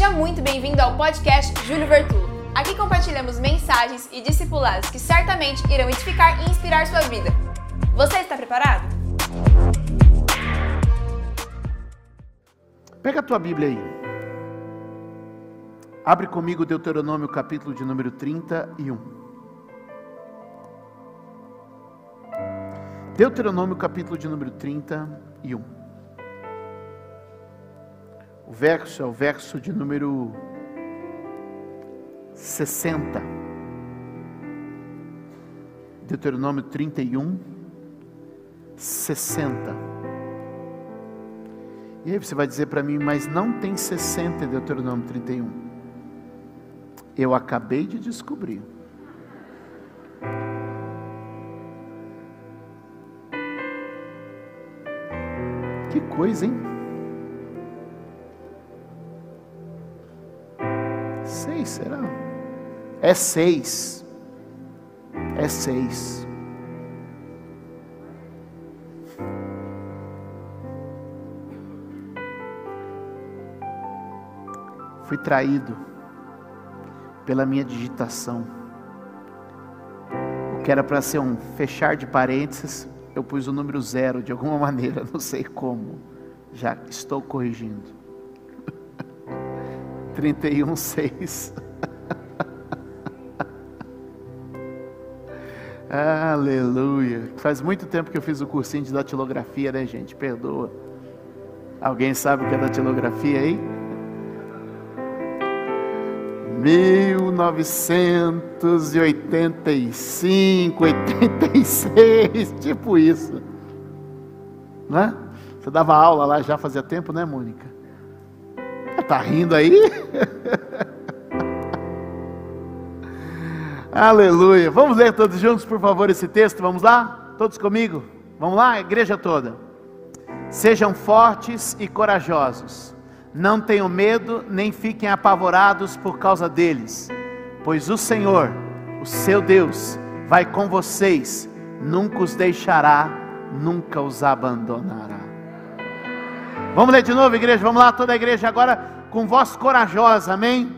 Seja muito bem-vindo ao podcast Júlio Vertulo. Aqui compartilhamos mensagens e discipulados que certamente irão edificar e inspirar sua vida. Você está preparado? Pega a tua Bíblia aí. Abre comigo Deuteronômio capítulo de número 31. Deuteronômio capítulo de número 31. O verso é o verso de número 60. Deuteronômio 31, 60. E aí você vai dizer para mim, mas não tem 60 em Deuteronômio 31. Eu acabei de descobrir. Que coisa, hein? Será? É seis. É seis. Fui traído pela minha digitação. O que era para ser um fechar de parênteses, eu pus o número zero de alguma maneira, não sei como. Já estou corrigindo. 31, 6. Aleluia. Faz muito tempo que eu fiz o cursinho de datilografia, né, gente? Perdoa. Alguém sabe o que é datilografia aí? 1985, 86, tipo isso. Né? Você dava aula lá já fazia tempo, né, Mônica? Tá rindo aí? Aleluia. Vamos ler todos juntos, por favor, esse texto. Vamos lá? Todos comigo? Vamos lá, igreja toda. Sejam fortes e corajosos. Não tenham medo, nem fiquem apavorados por causa deles, pois o Senhor, o seu Deus, vai com vocês, nunca os deixará, nunca os abandonará. Vamos ler de novo, igreja? Vamos lá, toda a igreja agora com voz corajosa, amém?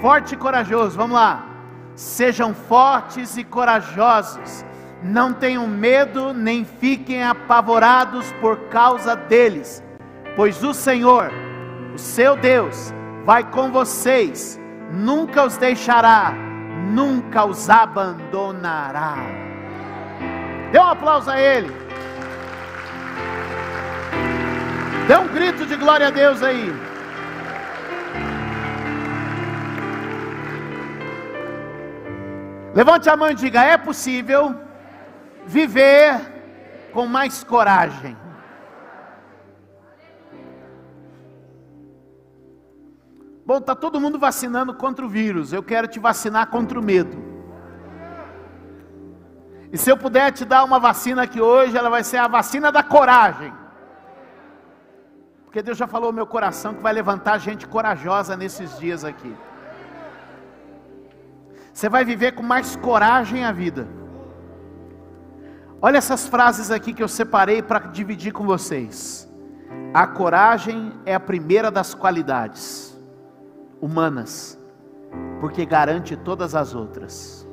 Forte e corajoso, vamos lá. Sejam fortes e corajosos, não tenham medo, nem fiquem apavorados por causa deles, pois o Senhor, o seu Deus, vai com vocês, nunca os deixará, nunca os abandonará. Dê um aplauso a Ele. Dê um grito de glória a Deus aí. Levante a mão e diga: é possível viver com mais coragem. Bom, está todo mundo vacinando contra o vírus. Eu quero te vacinar contra o medo. E se eu puder te dar uma vacina aqui hoje, ela vai ser a vacina da coragem. Porque Deus já falou no meu coração que vai levantar gente corajosa nesses dias aqui. Você vai viver com mais coragem a vida. Olha essas frases aqui que eu separei para dividir com vocês. A coragem é a primeira das qualidades humanas, porque garante todas as outras.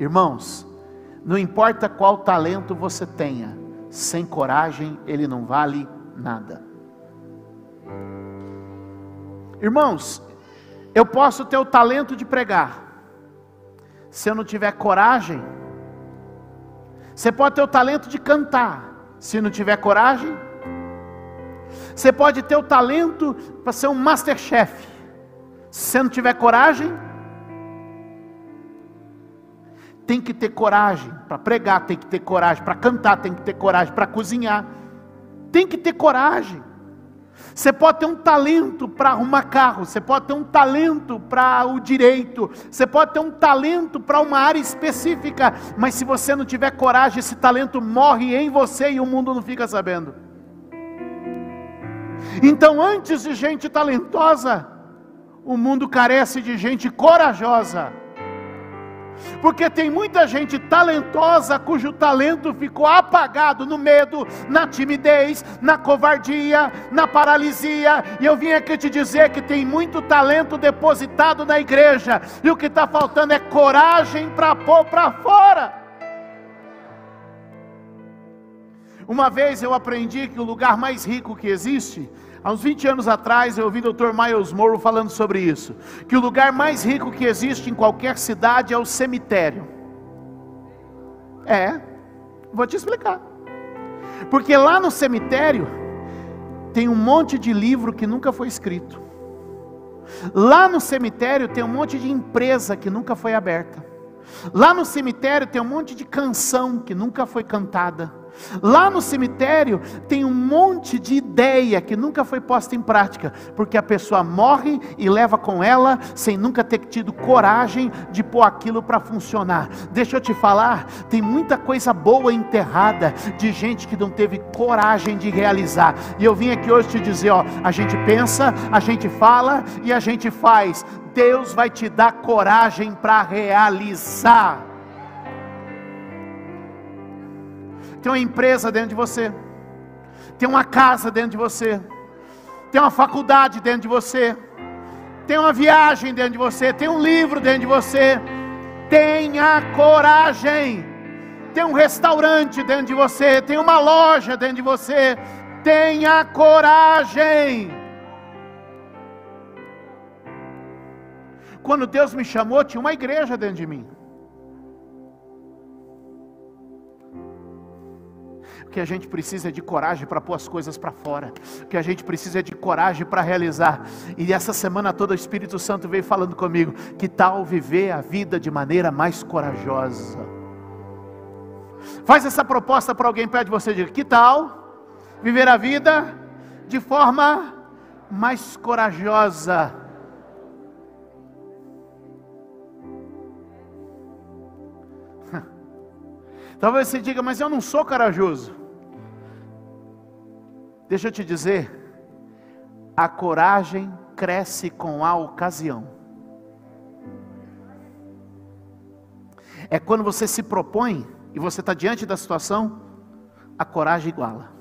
Irmãos, não importa qual talento você tenha, sem coragem ele não vale nada. Irmãos, eu posso ter o talento de pregar, se eu não tiver coragem, você pode ter o talento de cantar, se não tiver coragem, você pode ter o talento para ser um masterchef, se você não tiver coragem, tem que ter coragem para pregar, tem que ter coragem para cantar, tem que ter coragem para cozinhar, tem que ter coragem. Você pode ter um talento para arrumar carro, você pode ter um talento para o direito, você pode ter um talento para uma área específica, mas se você não tiver coragem, esse talento morre em você e o mundo não fica sabendo. Então, antes de gente talentosa, o mundo carece de gente corajosa. Porque tem muita gente talentosa cujo talento ficou apagado no medo, na timidez, na covardia, na paralisia. E eu vim aqui te dizer que tem muito talento depositado na igreja, e o que está faltando é coragem para pôr para fora. Uma vez eu aprendi que o lugar mais rico que existe Há uns 20 anos atrás eu ouvi o Dr. Miles Morrow falando sobre isso, que o lugar mais rico que existe em qualquer cidade é o cemitério. É, vou te explicar. Porque lá no cemitério tem um monte de livro que nunca foi escrito. Lá no cemitério tem um monte de empresa que nunca foi aberta. Lá no cemitério tem um monte de canção que nunca foi cantada. Lá no cemitério tem um monte de ideia que nunca foi posta em prática, porque a pessoa morre e leva com ela sem nunca ter tido coragem de pôr aquilo para funcionar. Deixa eu te falar, tem muita coisa boa enterrada de gente que não teve coragem de realizar. E eu vim aqui hoje te dizer, ó, a gente pensa, a gente fala e a gente faz. Deus vai te dar coragem para realizar. Tem uma empresa dentro de você, tem uma casa dentro de você, tem uma faculdade dentro de você, tem uma viagem dentro de você, tem um livro dentro de você. Tenha coragem. Tem um restaurante dentro de você, tem uma loja dentro de você. Tenha coragem. Quando Deus me chamou, tinha uma igreja dentro de mim. Que a gente precisa é de coragem para pôr as coisas para fora, que a gente precisa é de coragem para realizar. E essa semana toda o Espírito Santo veio falando comigo: que tal viver a vida de maneira mais corajosa? Faz essa proposta para alguém perto de você, diga: que tal viver a vida de forma mais corajosa? Talvez você diga, mas eu não sou corajoso. Deixa eu te dizer, a coragem cresce com a ocasião. É quando você se propõe e você está diante da situação, a coragem iguala.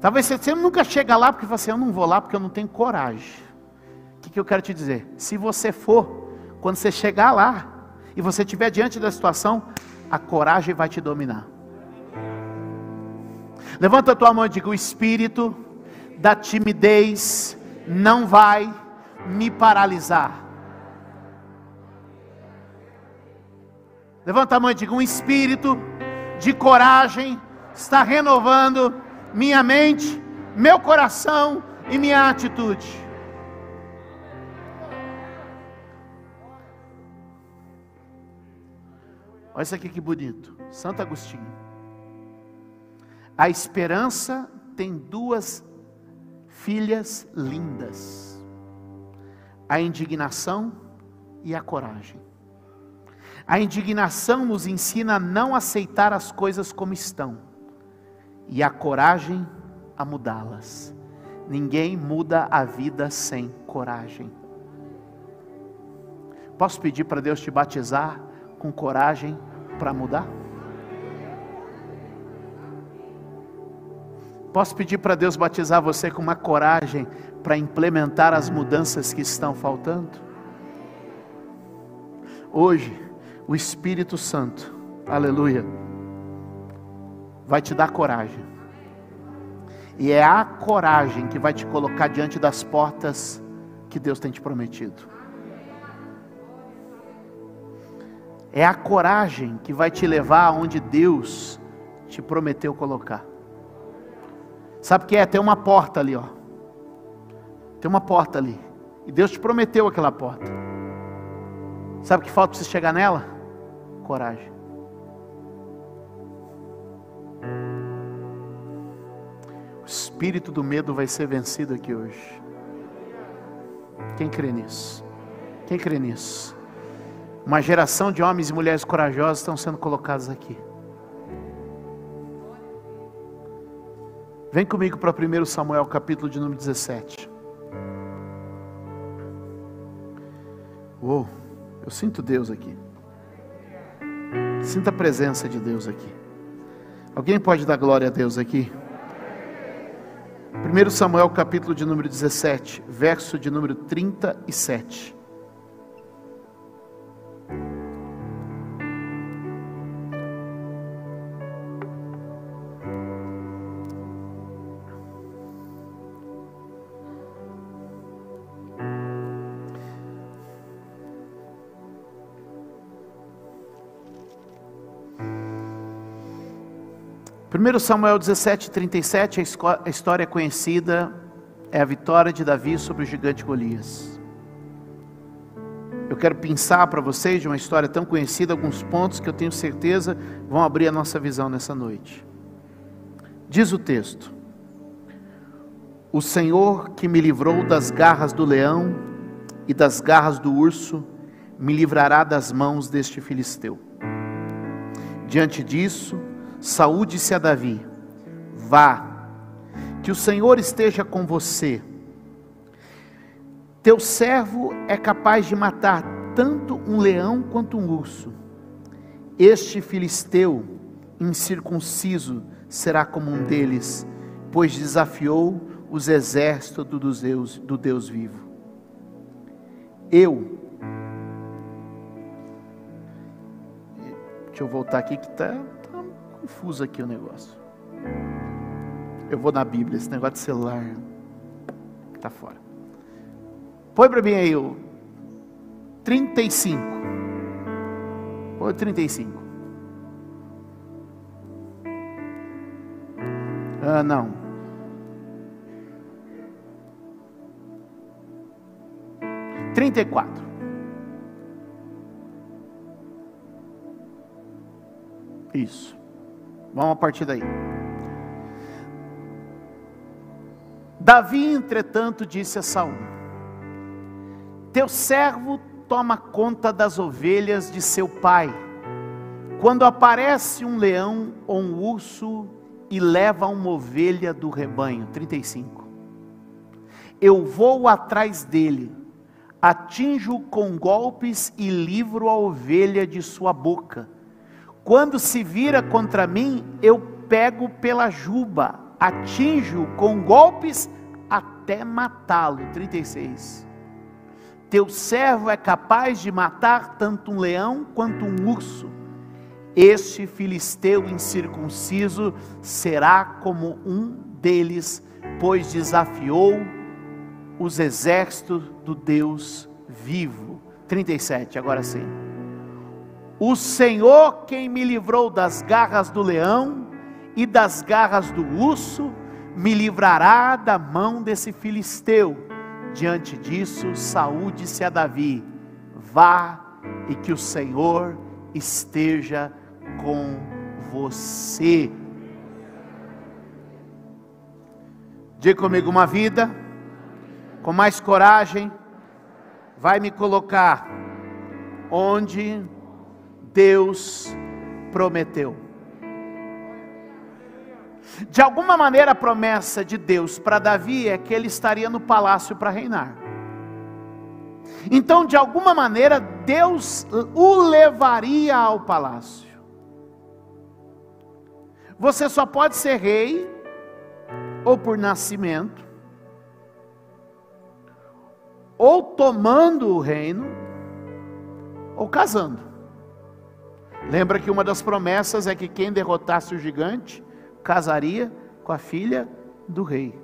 Talvez você nunca chega lá porque você, assim, eu não vou lá porque eu não tenho coragem. O que, que eu quero te dizer? Se você for, quando você chegar lá e você estiver diante da situação, a coragem vai te dominar. Levanta a tua mão e diga: o espírito da timidez não vai me paralisar. Levanta a mão e diga: um espírito de coragem está renovando minha mente, meu coração e minha atitude. Olha isso aqui que bonito. Santo Agostinho. A esperança tem duas filhas lindas: a indignação e a coragem. A indignação nos ensina a não aceitar as coisas como estão, e a coragem a mudá-las. Ninguém muda a vida sem coragem. Posso pedir para Deus te batizar com coragem para mudar? Posso pedir para Deus batizar você com uma coragem para implementar as mudanças que estão faltando? Hoje, o Espírito Santo, aleluia, vai te dar coragem. E é a coragem que vai te colocar diante das portas que Deus tem te prometido. É a coragem que vai te levar aonde Deus te prometeu colocar. Sabe o que é? Tem uma porta ali, ó. Tem uma porta ali. E Deus te prometeu aquela porta. Sabe o que falta para você chegar nela? Coragem. O espírito do medo vai ser vencido aqui hoje. Quem crê nisso? Quem crê nisso? Uma geração de homens e mulheres corajosos estão sendo colocados aqui. Vem comigo para 1 Samuel, capítulo de número 17. Uou. Eu sinto Deus aqui. Sinta a presença de Deus aqui. Alguém pode dar glória a Deus aqui? 1 Samuel capítulo de número 17, verso de número 37. 1 Samuel 17, 37, a história conhecida é a vitória de Davi sobre o gigante Golias. Eu quero pensar para vocês de uma história tão conhecida, alguns pontos que eu tenho certeza vão abrir a nossa visão nessa noite. Diz o texto: O Senhor que me livrou das garras do leão e das garras do urso, me livrará das mãos deste filisteu. Diante disso, Saúl disse a Davi: Vá, que o Senhor esteja com você. Teu servo é capaz de matar tanto um leão quanto um urso. Este filisteu incircunciso será como um deles, pois desafiou os exércitos do Deus, do Deus vivo. Eu, deixa eu voltar aqui que está confuso aqui o negócio. Eu vou na Bíblia, esse negócio de celular está fora. Põe para mim aí o 35. Põe o 35. Ah, não. Trinta e quatro. Isso. Vamos a partir daí. Davi, entretanto, disse a Saul: Teu servo toma conta das ovelhas de seu pai. Quando aparece um leão ou um urso e leva uma ovelha do rebanho, 35. Eu vou atrás dele, atinjo com golpes e livro a ovelha de sua boca quando se vira contra mim, eu pego pela juba, atinjo com golpes até matá-lo. 36. Teu servo é capaz de matar tanto um leão quanto um urso. Este filisteu incircunciso será como um deles, pois desafiou os exércitos do Deus vivo. 37, agora sim. O Senhor quem me livrou das garras do leão e das garras do urso, me livrará da mão desse filisteu. Diante disso, Saúl disse a Davi: Vá e que o Senhor esteja com você. Diga comigo uma vida com mais coragem vai me colocar onde Deus prometeu. De alguma maneira, a promessa de Deus para Davi é que ele estaria no palácio para reinar. Então, de alguma maneira, Deus o levaria ao palácio. Você só pode ser rei ou por nascimento, ou tomando o reino, ou casando. Lembra que uma das promessas é que quem derrotasse o gigante casaria com a filha do rei.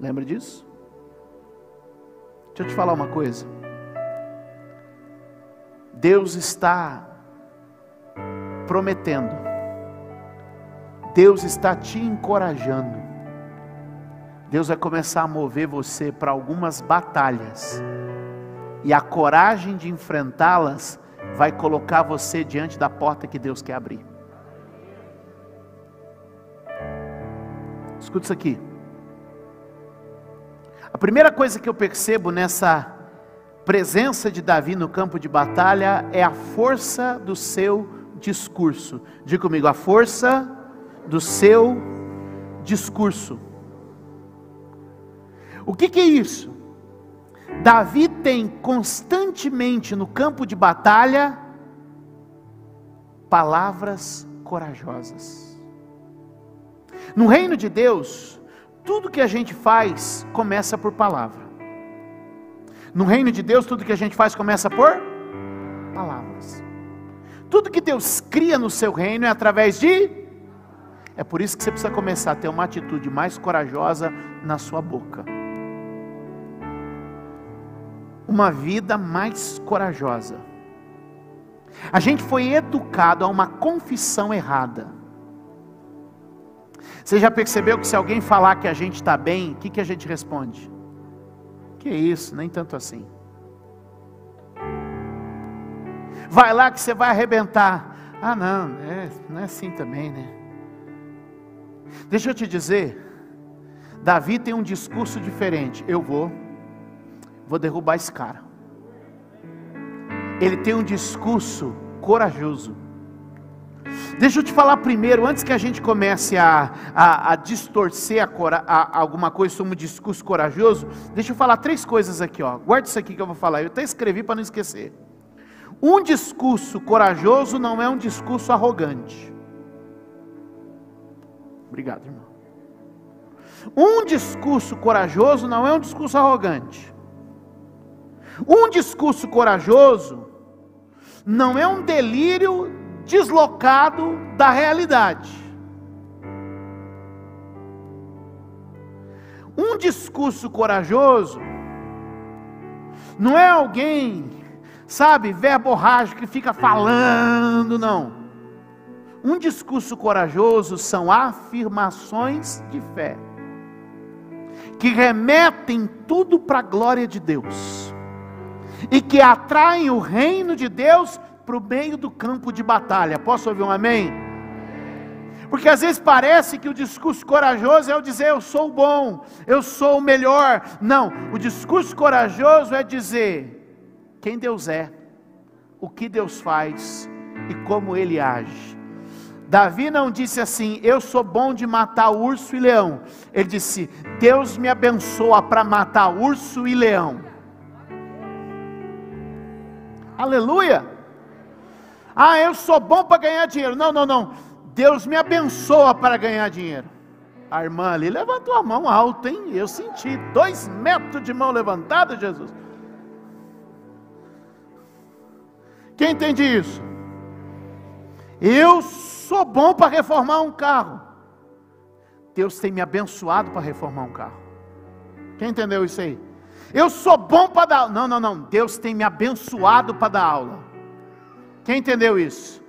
Lembra disso? Deixa eu te falar uma coisa. Deus está prometendo. Deus está te encorajando. Deus vai começar a mover você para algumas batalhas. E a coragem de enfrentá-las vai colocar você diante da porta que Deus quer abrir. Escuta isso aqui. A primeira coisa que eu percebo nessa presença de Davi no campo de batalha é a força do seu discurso. Diga comigo, a força do seu discurso. O que, que é isso? Davi tem constantemente no campo de batalha palavras corajosas. No reino de Deus, tudo que a gente faz começa por palavra. No reino de Deus, tudo que a gente faz começa por palavras. Tudo que Deus cria no seu reino é através de. É por isso que você precisa começar a ter uma atitude mais corajosa na sua boca. Uma vida mais corajosa. A gente foi educado a uma confissão errada. Você já percebeu que se alguém falar que a gente está bem, o que, que a gente responde? Que isso, nem tanto assim. Vai lá que você vai arrebentar. Ah, não, é, não é assim também, né? Deixa eu te dizer, Davi tem um discurso diferente. Eu vou, vou derrubar esse cara. Ele tem um discurso corajoso. Deixa eu te falar primeiro, antes que a gente comece a, a, a distorcer a a, alguma coisa sobre um discurso corajoso, deixa eu falar três coisas aqui, ó. Guarda isso aqui que eu vou falar. Eu até escrevi para não esquecer. Um discurso corajoso não é um discurso arrogante. Obrigado, irmão. Um discurso corajoso não é um discurso arrogante. Um discurso corajoso não é um delírio deslocado da realidade. Um discurso corajoso não é alguém, sabe, verborrágico que fica falando, não. Um discurso corajoso são afirmações de fé, que remetem tudo para a glória de Deus, e que atraem o reino de Deus para o meio do campo de batalha. Posso ouvir um amém? Porque às vezes parece que o discurso corajoso é o dizer eu sou bom, eu sou o melhor. Não, o discurso corajoso é dizer quem Deus é, o que Deus faz e como ele age. Davi não disse assim, eu sou bom de matar urso e leão. Ele disse, Deus me abençoa para matar urso e leão. Aleluia! Ah, eu sou bom para ganhar dinheiro. Não, não, não. Deus me abençoa para ganhar dinheiro. A irmã ali levantou a mão alta, hein? Eu senti dois metros de mão levantada, Jesus. Quem entende isso? Eu sou bom para reformar um carro. Deus tem me abençoado para reformar um carro. Quem entendeu isso aí? Eu sou bom para dar. Não, não, não. Deus tem me abençoado para dar aula. Quem entendeu isso?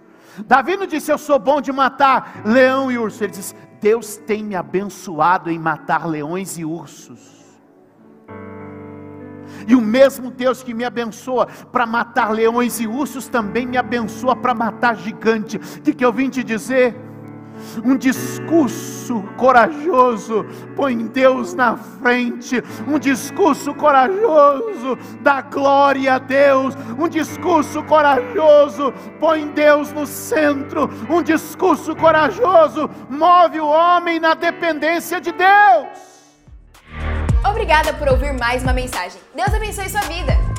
Davi não disse eu sou bom de matar leão e urso. Ele disse Deus tem me abençoado em matar leões e ursos. E o mesmo Deus que me abençoa para matar leões e ursos também me abençoa para matar gigante. O que, que eu vim te dizer? Um discurso corajoso, põe Deus na frente, um discurso corajoso, dá glória a Deus, um discurso corajoso, põe Deus no centro, um discurso corajoso, move o homem na dependência de Deus. Obrigada por ouvir mais uma mensagem. Deus abençoe sua vida.